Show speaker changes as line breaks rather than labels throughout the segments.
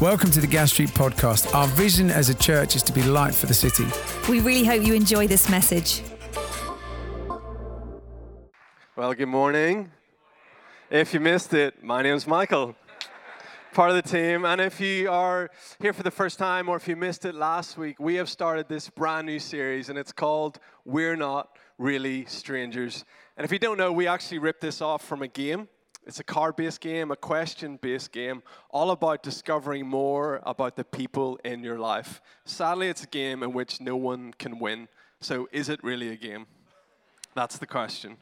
Welcome to the Gas Street Podcast. Our vision as a church is to be light for the city.
We really hope you enjoy this message.
Well, good morning. If you missed it, my name's Michael, part of the team. And if you are here for the first time or if you missed it last week, we have started this brand new series and it's called We're Not Really Strangers. And if you don't know, we actually ripped this off from a game. It's a card based game, a question based game, all about discovering more about the people in your life. Sadly, it's a game in which no one can win. So, is it really a game? That's the question.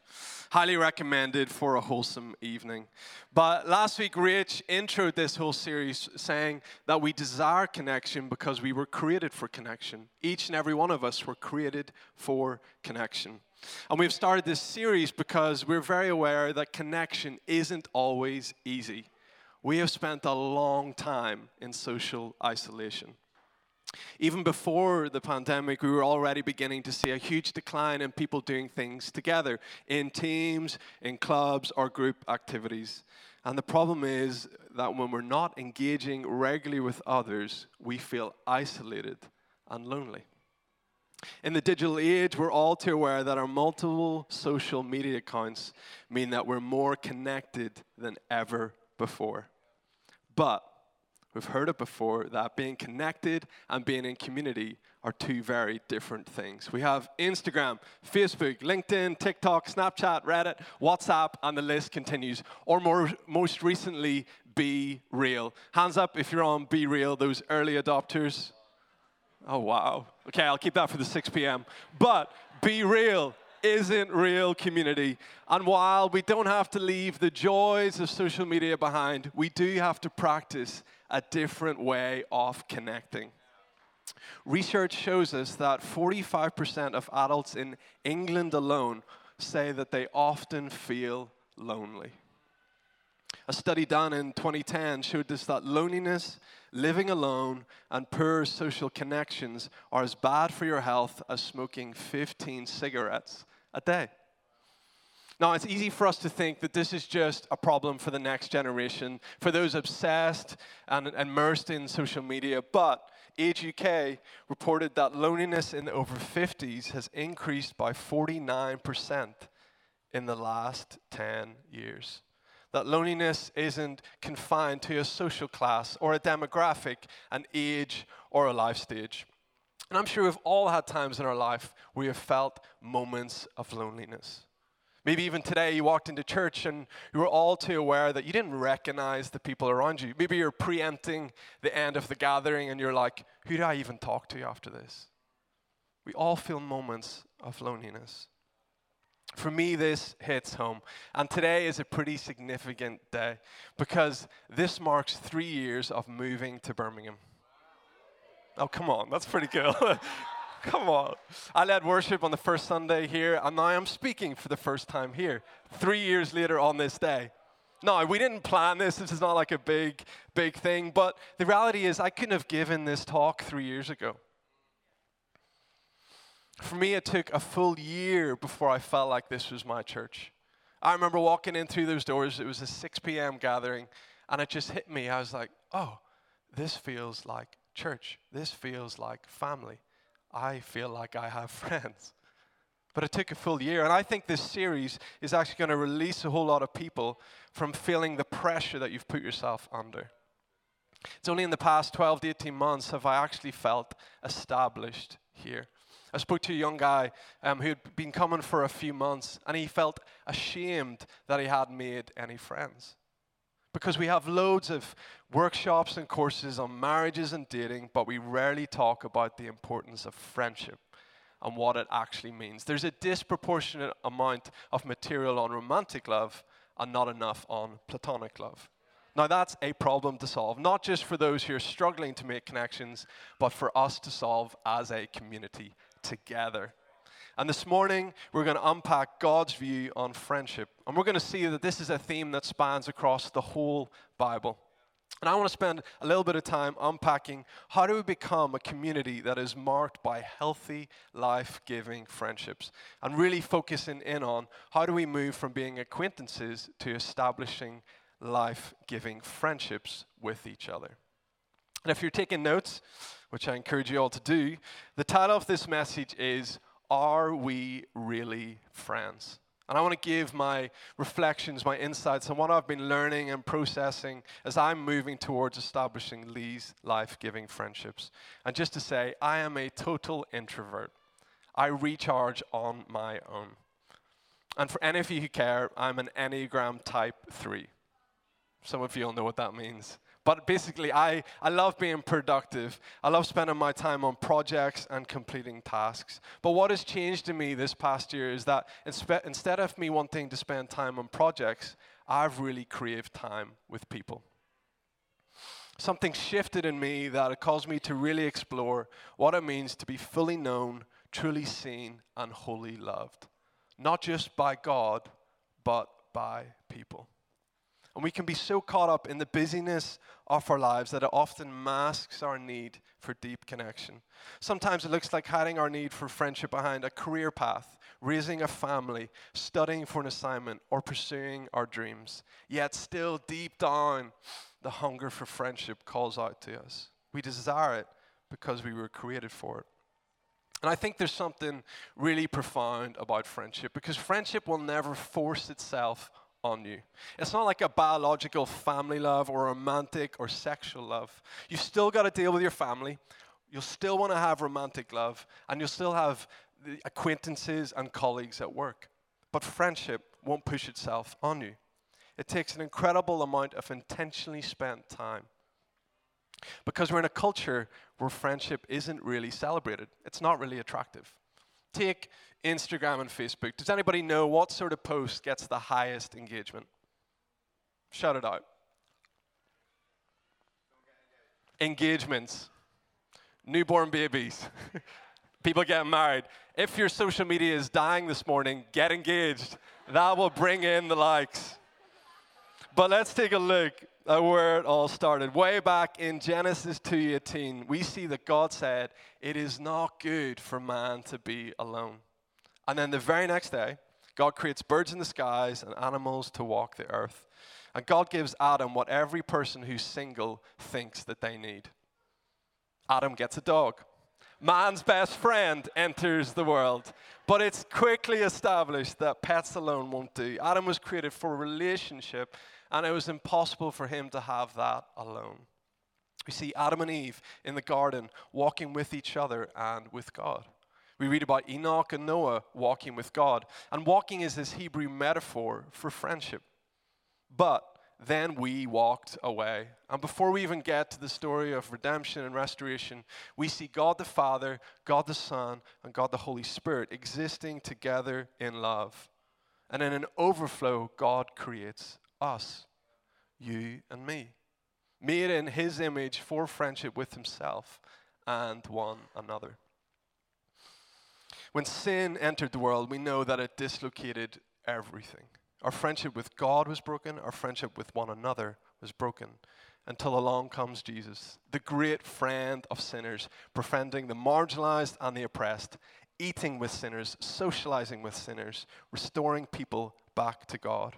Highly recommended for a wholesome evening. But last week, Rach introed this whole series saying that we desire connection because we were created for connection. Each and every one of us were created for connection. And we've started this series because we're very aware that connection isn't always easy. We have spent a long time in social isolation. Even before the pandemic, we were already beginning to see a huge decline in people doing things together in teams, in clubs, or group activities. And the problem is that when we're not engaging regularly with others, we feel isolated and lonely. In the digital age, we're all too aware that our multiple social media accounts mean that we're more connected than ever before. But we've heard it before that being connected and being in community are two very different things. We have Instagram, Facebook, LinkedIn, TikTok, Snapchat, Reddit, WhatsApp, and the list continues. Or more, most recently, Be Real. Hands up if you're on BeReal, those early adopters. Oh, wow. Okay, I'll keep that for the 6 p.m. But be real isn't real community. And while we don't have to leave the joys of social media behind, we do have to practice a different way of connecting. Research shows us that 45% of adults in England alone say that they often feel lonely. A study done in 2010 showed us that loneliness, living alone, and poor social connections are as bad for your health as smoking 15 cigarettes a day. Now, it's easy for us to think that this is just a problem for the next generation, for those obsessed and immersed in social media, but Age UK reported that loneliness in the over 50s has increased by 49% in the last 10 years that loneliness isn't confined to a social class or a demographic, an age, or a life stage. And I'm sure we've all had times in our life where we have felt moments of loneliness. Maybe even today you walked into church and you were all too aware that you didn't recognize the people around you. Maybe you're preempting the end of the gathering and you're like, who do I even talk to after this? We all feel moments of loneliness. For me, this hits home. And today is a pretty significant day because this marks three years of moving to Birmingham. Oh, come on, that's pretty cool. come on. I led worship on the first Sunday here, and now I'm speaking for the first time here, three years later on this day. No, we didn't plan this. This is not like a big, big thing. But the reality is, I couldn't have given this talk three years ago. For me, it took a full year before I felt like this was my church. I remember walking in through those doors, it was a 6 p.m. gathering, and it just hit me. I was like, oh, this feels like church. This feels like family. I feel like I have friends. But it took a full year, and I think this series is actually going to release a whole lot of people from feeling the pressure that you've put yourself under. It's only in the past 12 to 18 months have I actually felt established here. I spoke to a young guy um, who had been coming for a few months, and he felt ashamed that he hadn't made any friends. Because we have loads of workshops and courses on marriages and dating, but we rarely talk about the importance of friendship and what it actually means. There's a disproportionate amount of material on romantic love and not enough on platonic love. Now, that's a problem to solve, not just for those who are struggling to make connections, but for us to solve as a community together. And this morning, we're going to unpack God's view on friendship. And we're going to see that this is a theme that spans across the whole Bible. And I want to spend a little bit of time unpacking how do we become a community that is marked by healthy, life giving friendships and really focusing in on how do we move from being acquaintances to establishing life giving friendships with each other. And if you're taking notes, which I encourage you all to do, the title of this message is Are We Really Friends? And I want to give my reflections, my insights on what I've been learning and processing as I'm moving towards establishing these life giving friendships. And just to say, I am a total introvert. I recharge on my own. And for any of you who care, I'm an Enneagram type 3. Some of you all know what that means. But basically, I, I love being productive. I love spending my time on projects and completing tasks. But what has changed in me this past year is that inspe- instead of me wanting to spend time on projects, I've really craved time with people. Something shifted in me that it caused me to really explore what it means to be fully known, truly seen, and wholly loved. Not just by God, but by people. And we can be so caught up in the busyness of our lives that it often masks our need for deep connection. Sometimes it looks like hiding our need for friendship behind a career path, raising a family, studying for an assignment, or pursuing our dreams. Yet, still deep down, the hunger for friendship calls out to us. We desire it because we were created for it. And I think there's something really profound about friendship because friendship will never force itself on you. It's not like a biological family love or romantic or sexual love. You've still got to deal with your family. You'll still want to have romantic love, and you'll still have acquaintances and colleagues at work. But friendship won't push itself on you. It takes an incredible amount of intentionally spent time. Because we're in a culture where friendship isn't really celebrated, it's not really attractive. Take Instagram and Facebook. Does anybody know what sort of post gets the highest engagement? Shout it out. Engagements, newborn babies, people getting married. If your social media is dying this morning, get engaged. That will bring in the likes. But let's take a look where it all started. Way back in Genesis 2:18, we see that God said, "It is not good for man to be alone." And then the very next day, God creates birds in the skies and animals to walk the earth. And God gives Adam what every person who's single thinks that they need. Adam gets a dog. Man's best friend enters the world. But it's quickly established that pets alone won't do. Adam was created for a relationship and it was impossible for him to have that alone. We see Adam and Eve in the garden walking with each other and with God. We read about Enoch and Noah walking with God. And walking is this Hebrew metaphor for friendship. But then we walked away. And before we even get to the story of redemption and restoration, we see God the Father, God the Son, and God the Holy Spirit existing together in love. And in an overflow, God creates us, you and me, made in His image for friendship with Himself and one another. When sin entered the world, we know that it dislocated everything. Our friendship with God was broken, our friendship with one another was broken until along comes Jesus, the great friend of sinners, befriending the marginalized and the oppressed, eating with sinners, socializing with sinners, restoring people back to God.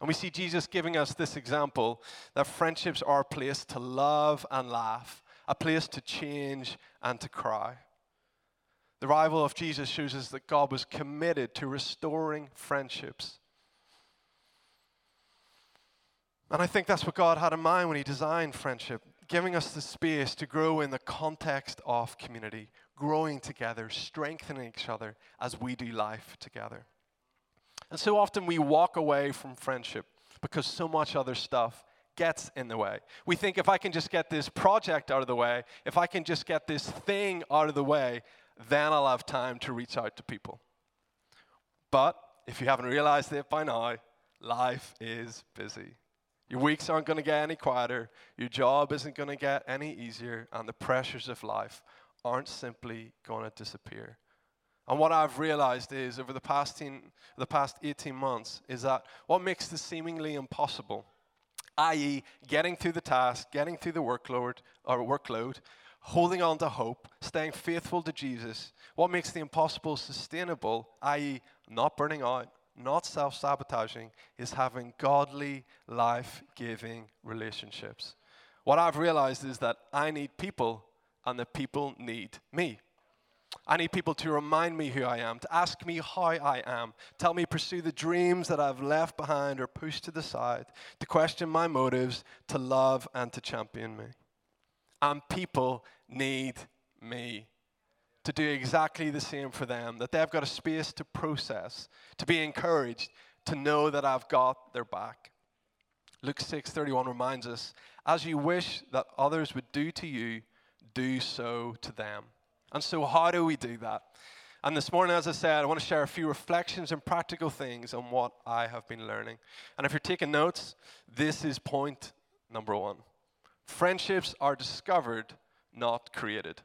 And we see Jesus giving us this example that friendships are a place to love and laugh, a place to change and to cry. The arrival of Jesus shows us that God was committed to restoring friendships. And I think that's what God had in mind when He designed friendship, giving us the space to grow in the context of community, growing together, strengthening each other as we do life together. And so often we walk away from friendship because so much other stuff gets in the way. We think if I can just get this project out of the way, if I can just get this thing out of the way, then I'll have time to reach out to people. But if you haven't realized it by now, life is busy. Your weeks aren't going to get any quieter, your job isn't going to get any easier, and the pressures of life aren't simply going to disappear. And what I've realized is over the past, teen, the past 18 months is that what makes this seemingly impossible, i.e., getting through the task, getting through the workload, or workload, holding on to hope, staying faithful to Jesus, what makes the impossible sustainable, i.e., not burning out, not self sabotaging, is having godly, life giving relationships. What I've realized is that I need people and the people need me. I need people to remind me who I am, to ask me how I am, tell me pursue the dreams that I've left behind or pushed to the side, to question my motives, to love and to champion me. And people need me to do exactly the same for them, that they've got a space to process, to be encouraged, to know that I've got their back. Luke 6:31 reminds us, as you wish that others would do to you, do so to them. And so, how do we do that? And this morning, as I said, I want to share a few reflections and practical things on what I have been learning. And if you're taking notes, this is point number one friendships are discovered, not created.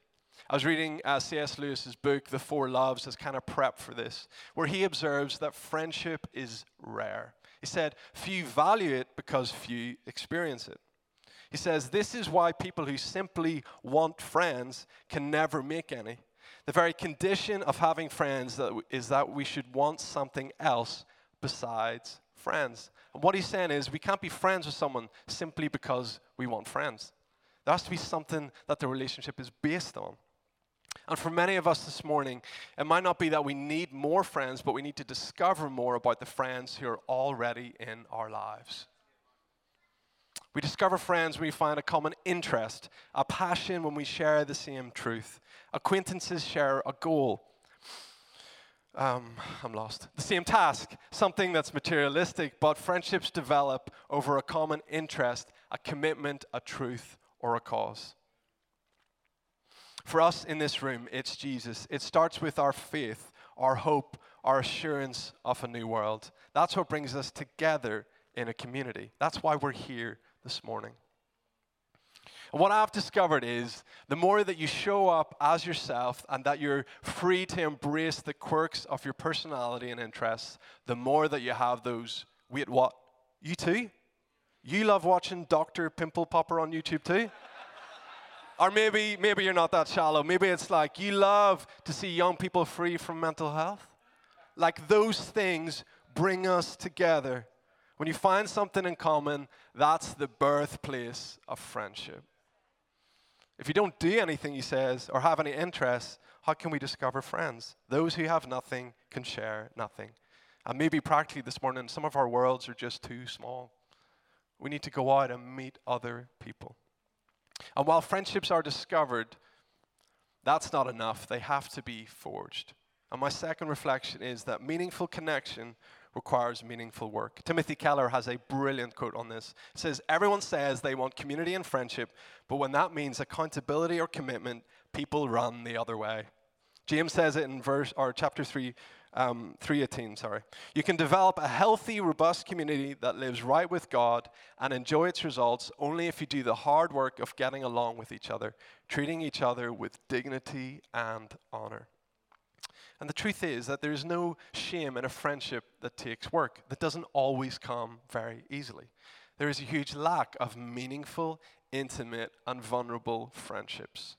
I was reading uh, C.S. Lewis's book, The Four Loves, as kind of prep for this, where he observes that friendship is rare. He said, Few value it because few experience it. He says, This is why people who simply want friends can never make any. The very condition of having friends is that we should want something else besides friends. And what he's saying is, we can't be friends with someone simply because we want friends. There has to be something that the relationship is based on. And for many of us this morning, it might not be that we need more friends, but we need to discover more about the friends who are already in our lives. We discover friends when we find a common interest, a passion when we share the same truth. Acquaintances share a goal. Um, I'm lost. The same task, something that's materialistic, but friendships develop over a common interest, a commitment, a truth, or a cause. For us in this room, it's Jesus. It starts with our faith, our hope, our assurance of a new world. That's what brings us together in a community. That's why we're here this morning. And what I've discovered is the more that you show up as yourself and that you're free to embrace the quirks of your personality and interests, the more that you have those. Wait, what? You too? You love watching Dr. Pimple Popper on YouTube too? Or maybe, maybe you're not that shallow. Maybe it's like you love to see young people free from mental health. Like those things bring us together when you find something in common, that's the birthplace of friendship. If you don't do anything, he says, or have any interests, how can we discover friends? Those who have nothing can share nothing. And maybe practically this morning, some of our worlds are just too small. We need to go out and meet other people. And while friendships are discovered, that's not enough. They have to be forged. And my second reflection is that meaningful connection requires meaningful work. Timothy Keller has a brilliant quote on this. It says, Everyone says they want community and friendship, but when that means accountability or commitment, people run the other way. James says it in verse or chapter 3, um, 318, sorry. You can develop a healthy, robust community that lives right with God and enjoy its results only if you do the hard work of getting along with each other, treating each other with dignity and honor. And the truth is that there's no shame in a friendship that takes work, that doesn't always come very easily. There is a huge lack of meaningful, intimate, and vulnerable friendships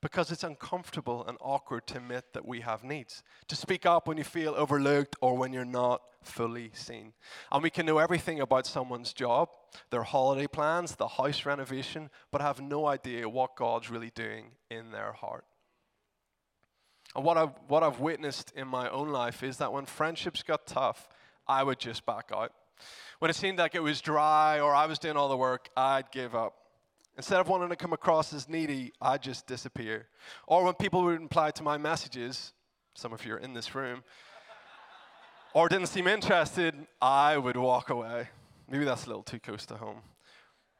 because it's uncomfortable and awkward to admit that we have needs, to speak up when you feel overlooked or when you're not fully seen. And we can know everything about someone's job, their holiday plans, the house renovation, but have no idea what God's really doing in their heart. And what I've, what I've witnessed in my own life is that when friendships got tough, I would just back out. When it seemed like it was dry or I was doing all the work, I'd give up. Instead of wanting to come across as needy, I'd just disappear. Or when people would reply to my messages, some of you are in this room, or didn't seem interested, I would walk away. Maybe that's a little too close to home.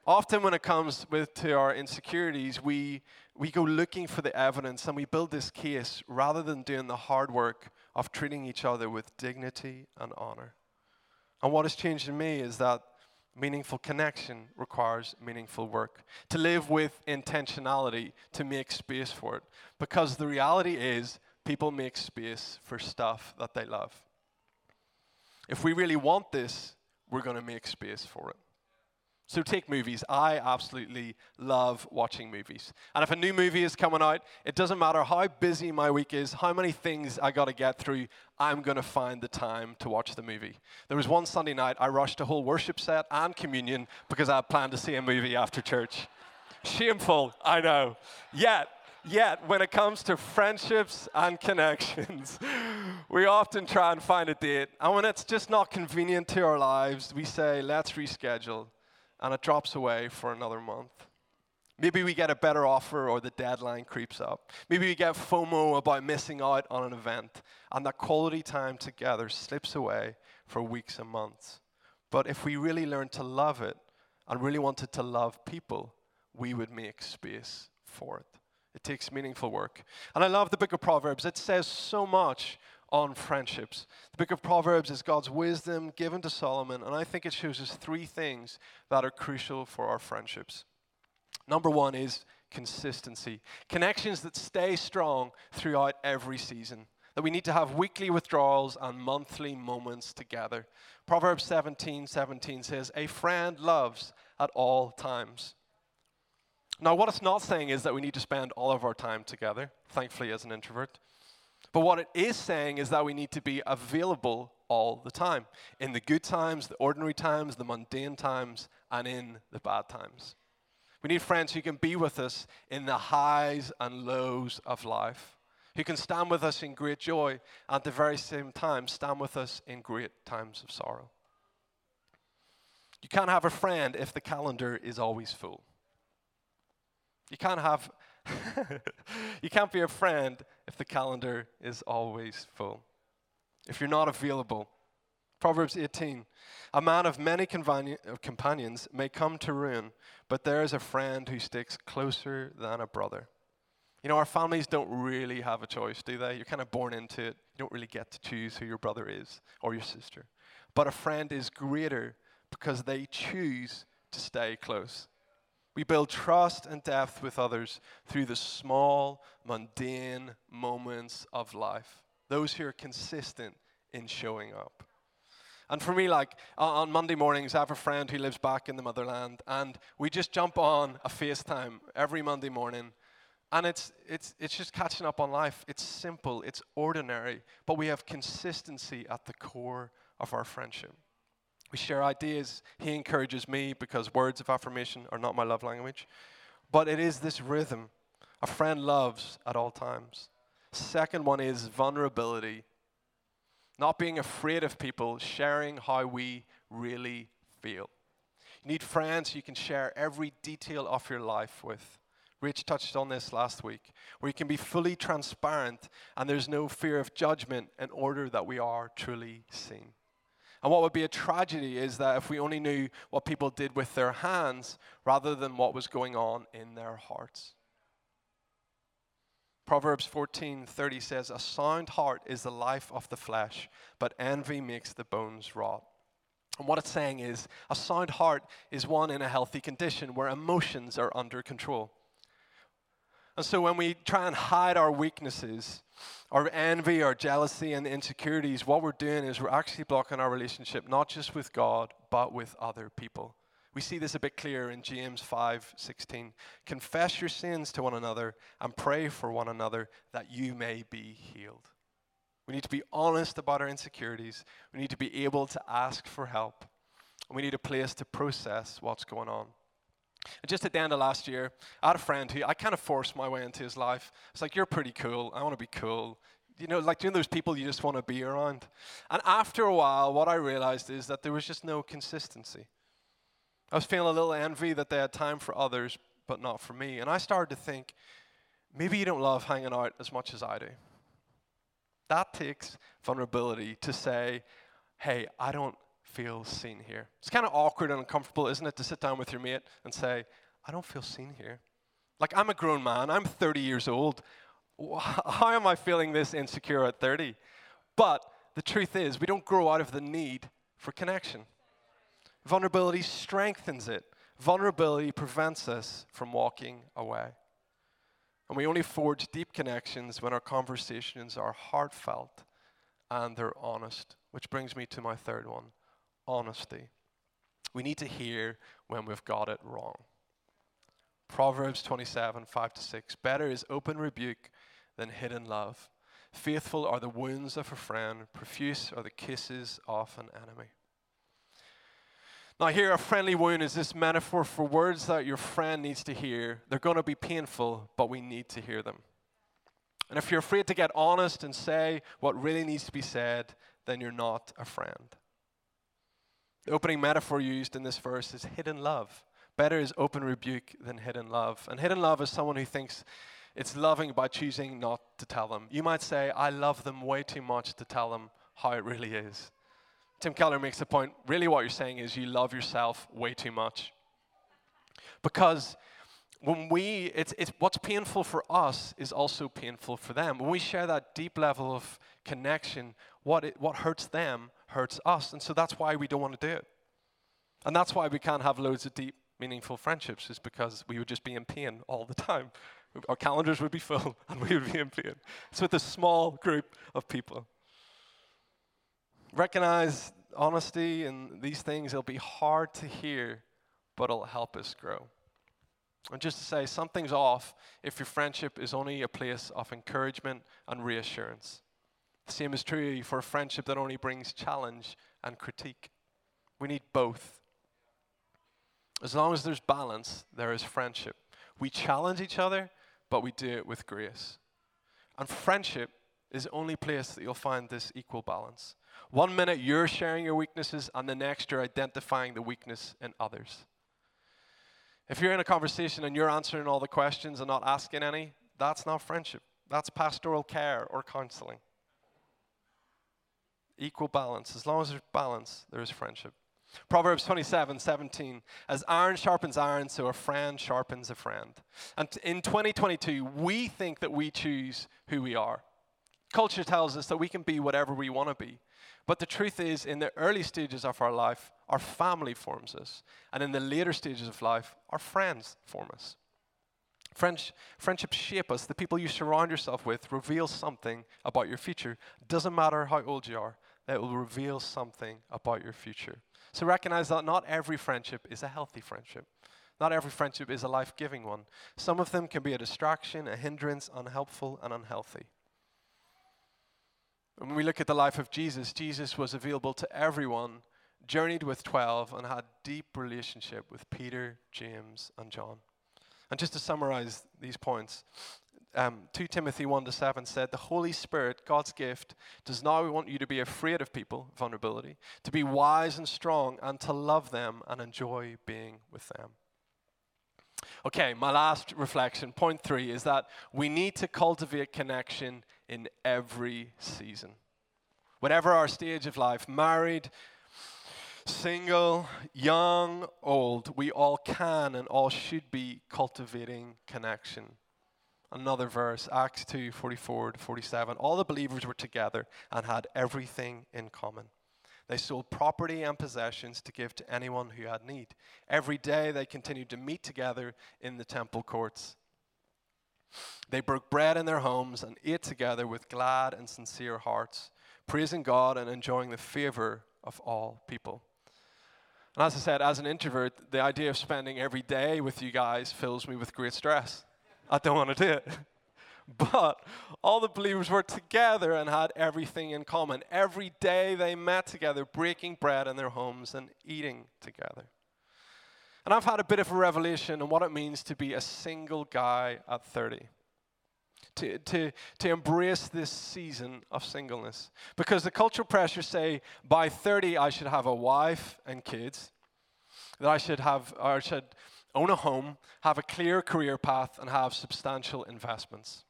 Often, when it comes with, to our insecurities, we, we go looking for the evidence and we build this case rather than doing the hard work of treating each other with dignity and honor. And what has changed in me is that meaningful connection requires meaningful work. To live with intentionality, to make space for it. Because the reality is, people make space for stuff that they love. If we really want this, we're going to make space for it. So take movies. I absolutely love watching movies. And if a new movie is coming out, it doesn't matter how busy my week is, how many things I got to get through, I'm going to find the time to watch the movie. There was one Sunday night I rushed a whole worship set and communion because I planned to see a movie after church. Shameful, I know. Yet, yet, when it comes to friendships and connections, we often try and find a date. And when it's just not convenient to our lives, we say, let's reschedule. And it drops away for another month. Maybe we get a better offer or the deadline creeps up. Maybe we get FOMO about missing out on an event and that quality time together slips away for weeks and months. But if we really learn to love it and really wanted to love people, we would make space for it. It takes meaningful work. And I love the book of Proverbs. It says so much on friendships. The book of Proverbs is God's wisdom given to Solomon, and I think it shows us three things that are crucial for our friendships. Number one is consistency, connections that stay strong throughout every season. That we need to have weekly withdrawals and monthly moments together. Proverbs 17 17 says, A friend loves at all times. Now, what it's not saying is that we need to spend all of our time together, thankfully, as an introvert. But what it is saying is that we need to be available all the time in the good times, the ordinary times, the mundane times, and in the bad times. We need friends who can be with us in the highs and lows of life, who can stand with us in great joy, and at the very same time, stand with us in great times of sorrow. You can't have a friend if the calendar is always full. You can't have you can't be a friend if the calendar is always full. If you're not available. Proverbs 18 A man of many companions may come to ruin, but there is a friend who sticks closer than a brother. You know, our families don't really have a choice, do they? You're kind of born into it. You don't really get to choose who your brother is or your sister. But a friend is greater because they choose to stay close. We build trust and depth with others through the small, mundane moments of life. Those who are consistent in showing up. And for me, like on Monday mornings, I have a friend who lives back in the motherland, and we just jump on a FaceTime every Monday morning. And it's, it's, it's just catching up on life. It's simple, it's ordinary, but we have consistency at the core of our friendship. We share ideas. He encourages me because words of affirmation are not my love language. But it is this rhythm. A friend loves at all times. Second one is vulnerability not being afraid of people, sharing how we really feel. You need friends you can share every detail of your life with. Rich touched on this last week, where you can be fully transparent and there's no fear of judgment in order that we are truly seen. And what would be a tragedy is that if we only knew what people did with their hands rather than what was going on in their hearts. Proverbs 14:30 says, "A sound heart is the life of the flesh, but envy makes the bones rot." And what it's saying is, a sound heart is one in a healthy condition where emotions are under control. And so when we try and hide our weaknesses, our envy, our jealousy, and insecurities, what we're doing is we're actually blocking our relationship not just with God, but with other people. We see this a bit clearer in James 5:16. Confess your sins to one another and pray for one another that you may be healed. We need to be honest about our insecurities. We need to be able to ask for help. And we need a place to process what's going on. Just at the end of last year, I had a friend who I kind of forced my way into his life. It's like, you're pretty cool. I want to be cool. You know, like, you know those people you just want to be around? And after a while, what I realized is that there was just no consistency. I was feeling a little envy that they had time for others, but not for me. And I started to think, maybe you don't love hanging out as much as I do. That takes vulnerability to say, hey, I don't feel seen here. It's kind of awkward and uncomfortable, isn't it, to sit down with your mate and say, I don't feel seen here. Like, I'm a grown man, I'm 30 years old. How am I feeling this insecure at 30? But the truth is, we don't grow out of the need for connection. Vulnerability strengthens it. Vulnerability prevents us from walking away. And we only forge deep connections when our conversations are heartfelt and they're honest. Which brings me to my third one honesty. We need to hear when we've got it wrong. Proverbs 27 5 to 6. Better is open rebuke than hidden love. Faithful are the wounds of a friend, profuse are the kisses of an enemy. Now, here, a friendly wound is this metaphor for words that your friend needs to hear. They're going to be painful, but we need to hear them. And if you're afraid to get honest and say what really needs to be said, then you're not a friend. The opening metaphor used in this verse is hidden love. Better is open rebuke than hidden love. And hidden love is someone who thinks it's loving by choosing not to tell them. You might say, I love them way too much to tell them how it really is. Tim Keller makes the point really, what you're saying is you love yourself way too much. Because when we, it's, it's what's painful for us is also painful for them. When we share that deep level of connection, what, it, what hurts them hurts us. And so that's why we don't want to do it. And that's why we can't have loads of deep, meaningful friendships, is because we would just be in pain all the time. Our calendars would be full and we would be in pain. It's with a small group of people recognize honesty and these things, it'll be hard to hear, but it'll help us grow. And just to say, something's off if your friendship is only a place of encouragement and reassurance. The same is true for a friendship that only brings challenge and critique. We need both. As long as there's balance, there is friendship. We challenge each other, but we do it with grace. And friendship is the only place that you'll find this equal balance. One minute you're sharing your weaknesses, and the next you're identifying the weakness in others. If you're in a conversation and you're answering all the questions and not asking any, that's not friendship. That's pastoral care or counseling. Equal balance. As long as there's balance, there is friendship. Proverbs 27 17. As iron sharpens iron, so a friend sharpens a friend. And in 2022, we think that we choose who we are. Culture tells us that we can be whatever we want to be. But the truth is, in the early stages of our life, our family forms us. And in the later stages of life, our friends form us. French, friendships shape us. The people you surround yourself with reveal something about your future. Doesn't matter how old you are, they will reveal something about your future. So recognize that not every friendship is a healthy friendship. Not every friendship is a life giving one. Some of them can be a distraction, a hindrance, unhelpful, and unhealthy. When we look at the life of Jesus, Jesus was available to everyone, journeyed with 12, and had deep relationship with Peter, James, and John. And just to summarize these points, um, 2 Timothy 1 to 7 said, The Holy Spirit, God's gift, does not want you to be afraid of people, vulnerability, to be wise and strong, and to love them and enjoy being with them. Okay, my last reflection, point three, is that we need to cultivate connection in every season. Whatever our stage of life, married, single, young, old, we all can and all should be cultivating connection. Another verse, Acts 2 44 to 47. All the believers were together and had everything in common. They sold property and possessions to give to anyone who had need. Every day they continued to meet together in the temple courts. They broke bread in their homes and ate together with glad and sincere hearts, praising God and enjoying the favor of all people. And as I said, as an introvert, the idea of spending every day with you guys fills me with great stress. I don't want to do it. But all the believers were together and had everything in common. Every day they met together, breaking bread in their homes and eating together. And I've had a bit of a revelation on what it means to be a single guy at 30. To, to, to embrace this season of singleness. Because the cultural pressures say by 30 I should have a wife and kids, that I should have, or should own a home, have a clear career path, and have substantial investments.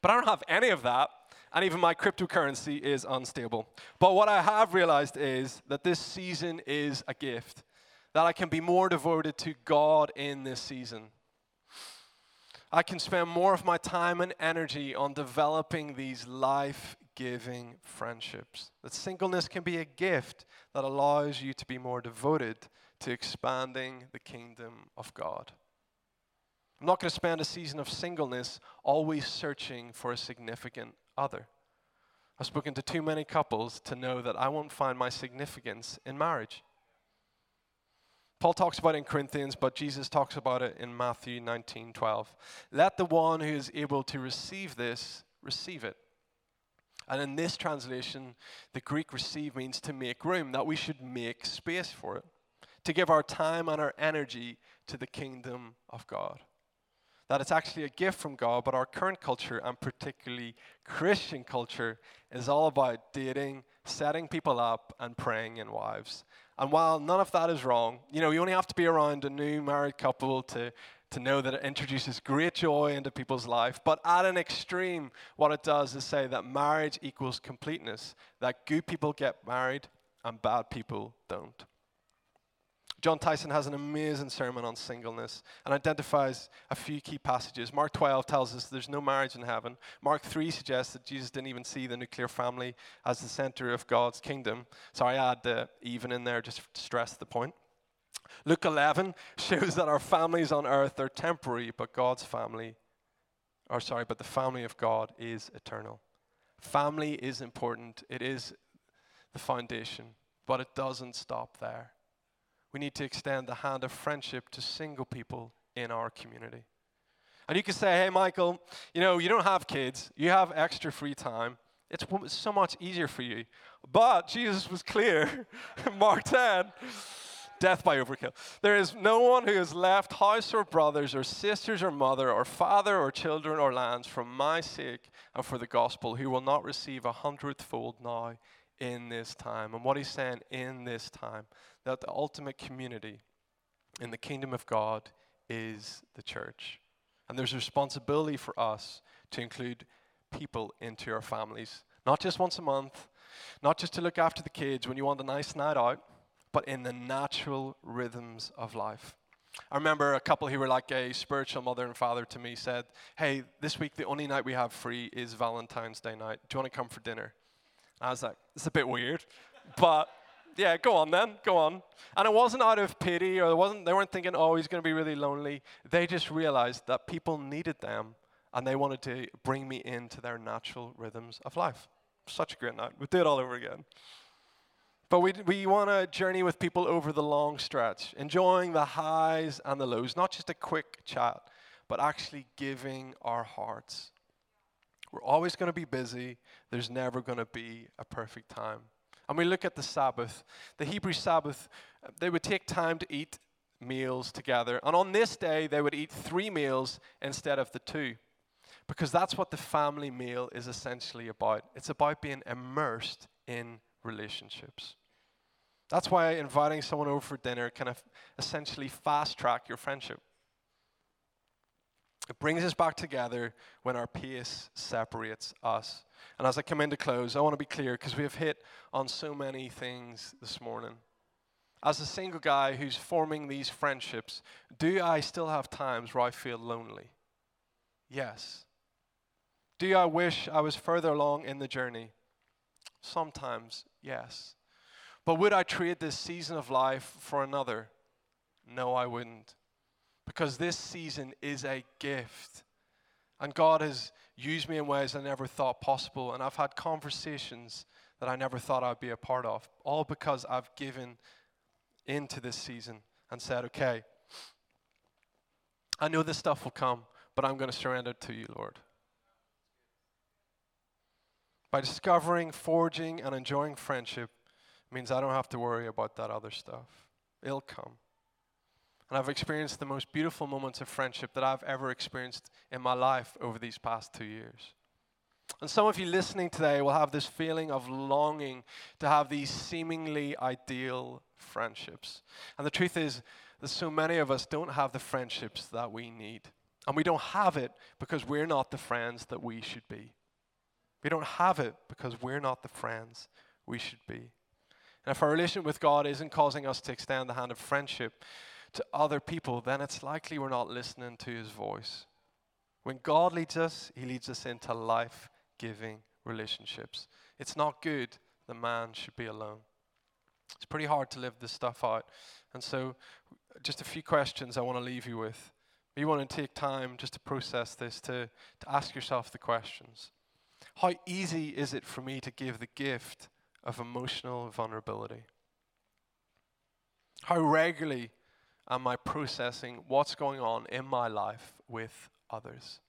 But I don't have any of that, and even my cryptocurrency is unstable. But what I have realized is that this season is a gift that I can be more devoted to God in this season. I can spend more of my time and energy on developing these life giving friendships. That singleness can be a gift that allows you to be more devoted to expanding the kingdom of God. I'm not going to spend a season of singleness always searching for a significant other. I've spoken to too many couples to know that I won't find my significance in marriage. Paul talks about it in Corinthians, but Jesus talks about it in Matthew 19 12. Let the one who is able to receive this receive it. And in this translation, the Greek receive means to make room, that we should make space for it. To give our time and our energy to the kingdom of God. That it's actually a gift from God, but our current culture, and particularly Christian culture, is all about dating, setting people up, and praying in wives. And while none of that is wrong, you know, you only have to be around a new married couple to, to know that it introduces great joy into people's life. But at an extreme, what it does is say that marriage equals completeness, that good people get married and bad people don't. Jon Tyson has an amazing sermon on singleness and identifies a few key passages. Mark 12 tells us there's no marriage in heaven. Mark 3 suggests that Jesus didn't even see the nuclear family as the center of God's kingdom. So I add the even in there just to stress the point. Luke 11 shows that our families on earth are temporary, but God's family, or sorry, but the family of God is eternal. Family is important, it is the foundation, but it doesn't stop there we need to extend the hand of friendship to single people in our community. And you can say, hey, Michael, you know, you don't have kids, you have extra free time. It's so much easier for you. But Jesus was clear, Mark 10, death by overkill. There is no one who has left house or brothers or sisters or mother or father or children or lands for my sake and for the gospel who will not receive a hundredfold now in this time. And what he's saying in this time, that the ultimate community in the kingdom of God is the church. And there's a responsibility for us to include people into our families, not just once a month, not just to look after the kids when you want a nice night out, but in the natural rhythms of life. I remember a couple who were like a spiritual mother and father to me said, Hey, this week the only night we have free is Valentine's Day night. Do you want to come for dinner? I was like, it's a bit weird, but yeah, go on then, go on. And it wasn't out of pity, or it wasn't. They weren't thinking, oh, he's going to be really lonely. They just realized that people needed them, and they wanted to bring me into their natural rhythms of life. Such a great night. We'd do it all over again. But we, we want to journey with people over the long stretch, enjoying the highs and the lows, not just a quick chat, but actually giving our hearts we're always going to be busy. There's never going to be a perfect time. And we look at the Sabbath. The Hebrew Sabbath, uh, they would take time to eat meals together. And on this day, they would eat three meals instead of the two. Because that's what the family meal is essentially about. It's about being immersed in relationships. That's why inviting someone over for dinner can essentially fast track your friendship. It brings us back together when our pace separates us. And as I come into close, I want to be clear because we have hit on so many things this morning. As a single guy who's forming these friendships, do I still have times where I feel lonely? Yes. Do I wish I was further along in the journey? Sometimes, yes. But would I trade this season of life for another? No, I wouldn't because this season is a gift. And God has used me in ways I never thought possible. And I've had conversations that I never thought I'd be a part of, all because I've given into this season and said, okay, I know this stuff will come, but I'm going to surrender to you, Lord. By discovering, forging, and enjoying friendship means I don't have to worry about that other stuff. It'll come. And I've experienced the most beautiful moments of friendship that I've ever experienced in my life over these past two years. And some of you listening today will have this feeling of longing to have these seemingly ideal friendships. And the truth is that so many of us don't have the friendships that we need. And we don't have it because we're not the friends that we should be. We don't have it because we're not the friends we should be. And if our relationship with God isn't causing us to extend the hand of friendship, to other people, then it's likely we're not listening to his voice. When God leads us, he leads us into life giving relationships. It's not good the man should be alone. It's pretty hard to live this stuff out. And so, just a few questions I want to leave you with. You want to take time just to process this, to, to ask yourself the questions. How easy is it for me to give the gift of emotional vulnerability? How regularly am I processing what's going on in my life with others?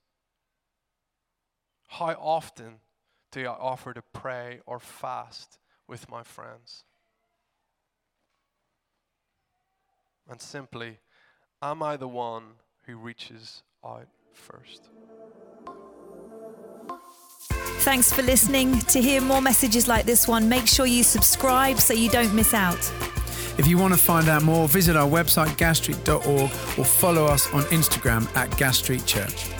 How often do I offer to pray or fast with my friends? And simply, am I the one who reaches out first?
Thanks for listening. To hear more messages like this one, make sure you subscribe so you don't miss out.
If you want to find out more, visit our website, gasstreet.org, or follow us on Instagram at Gas Street Church.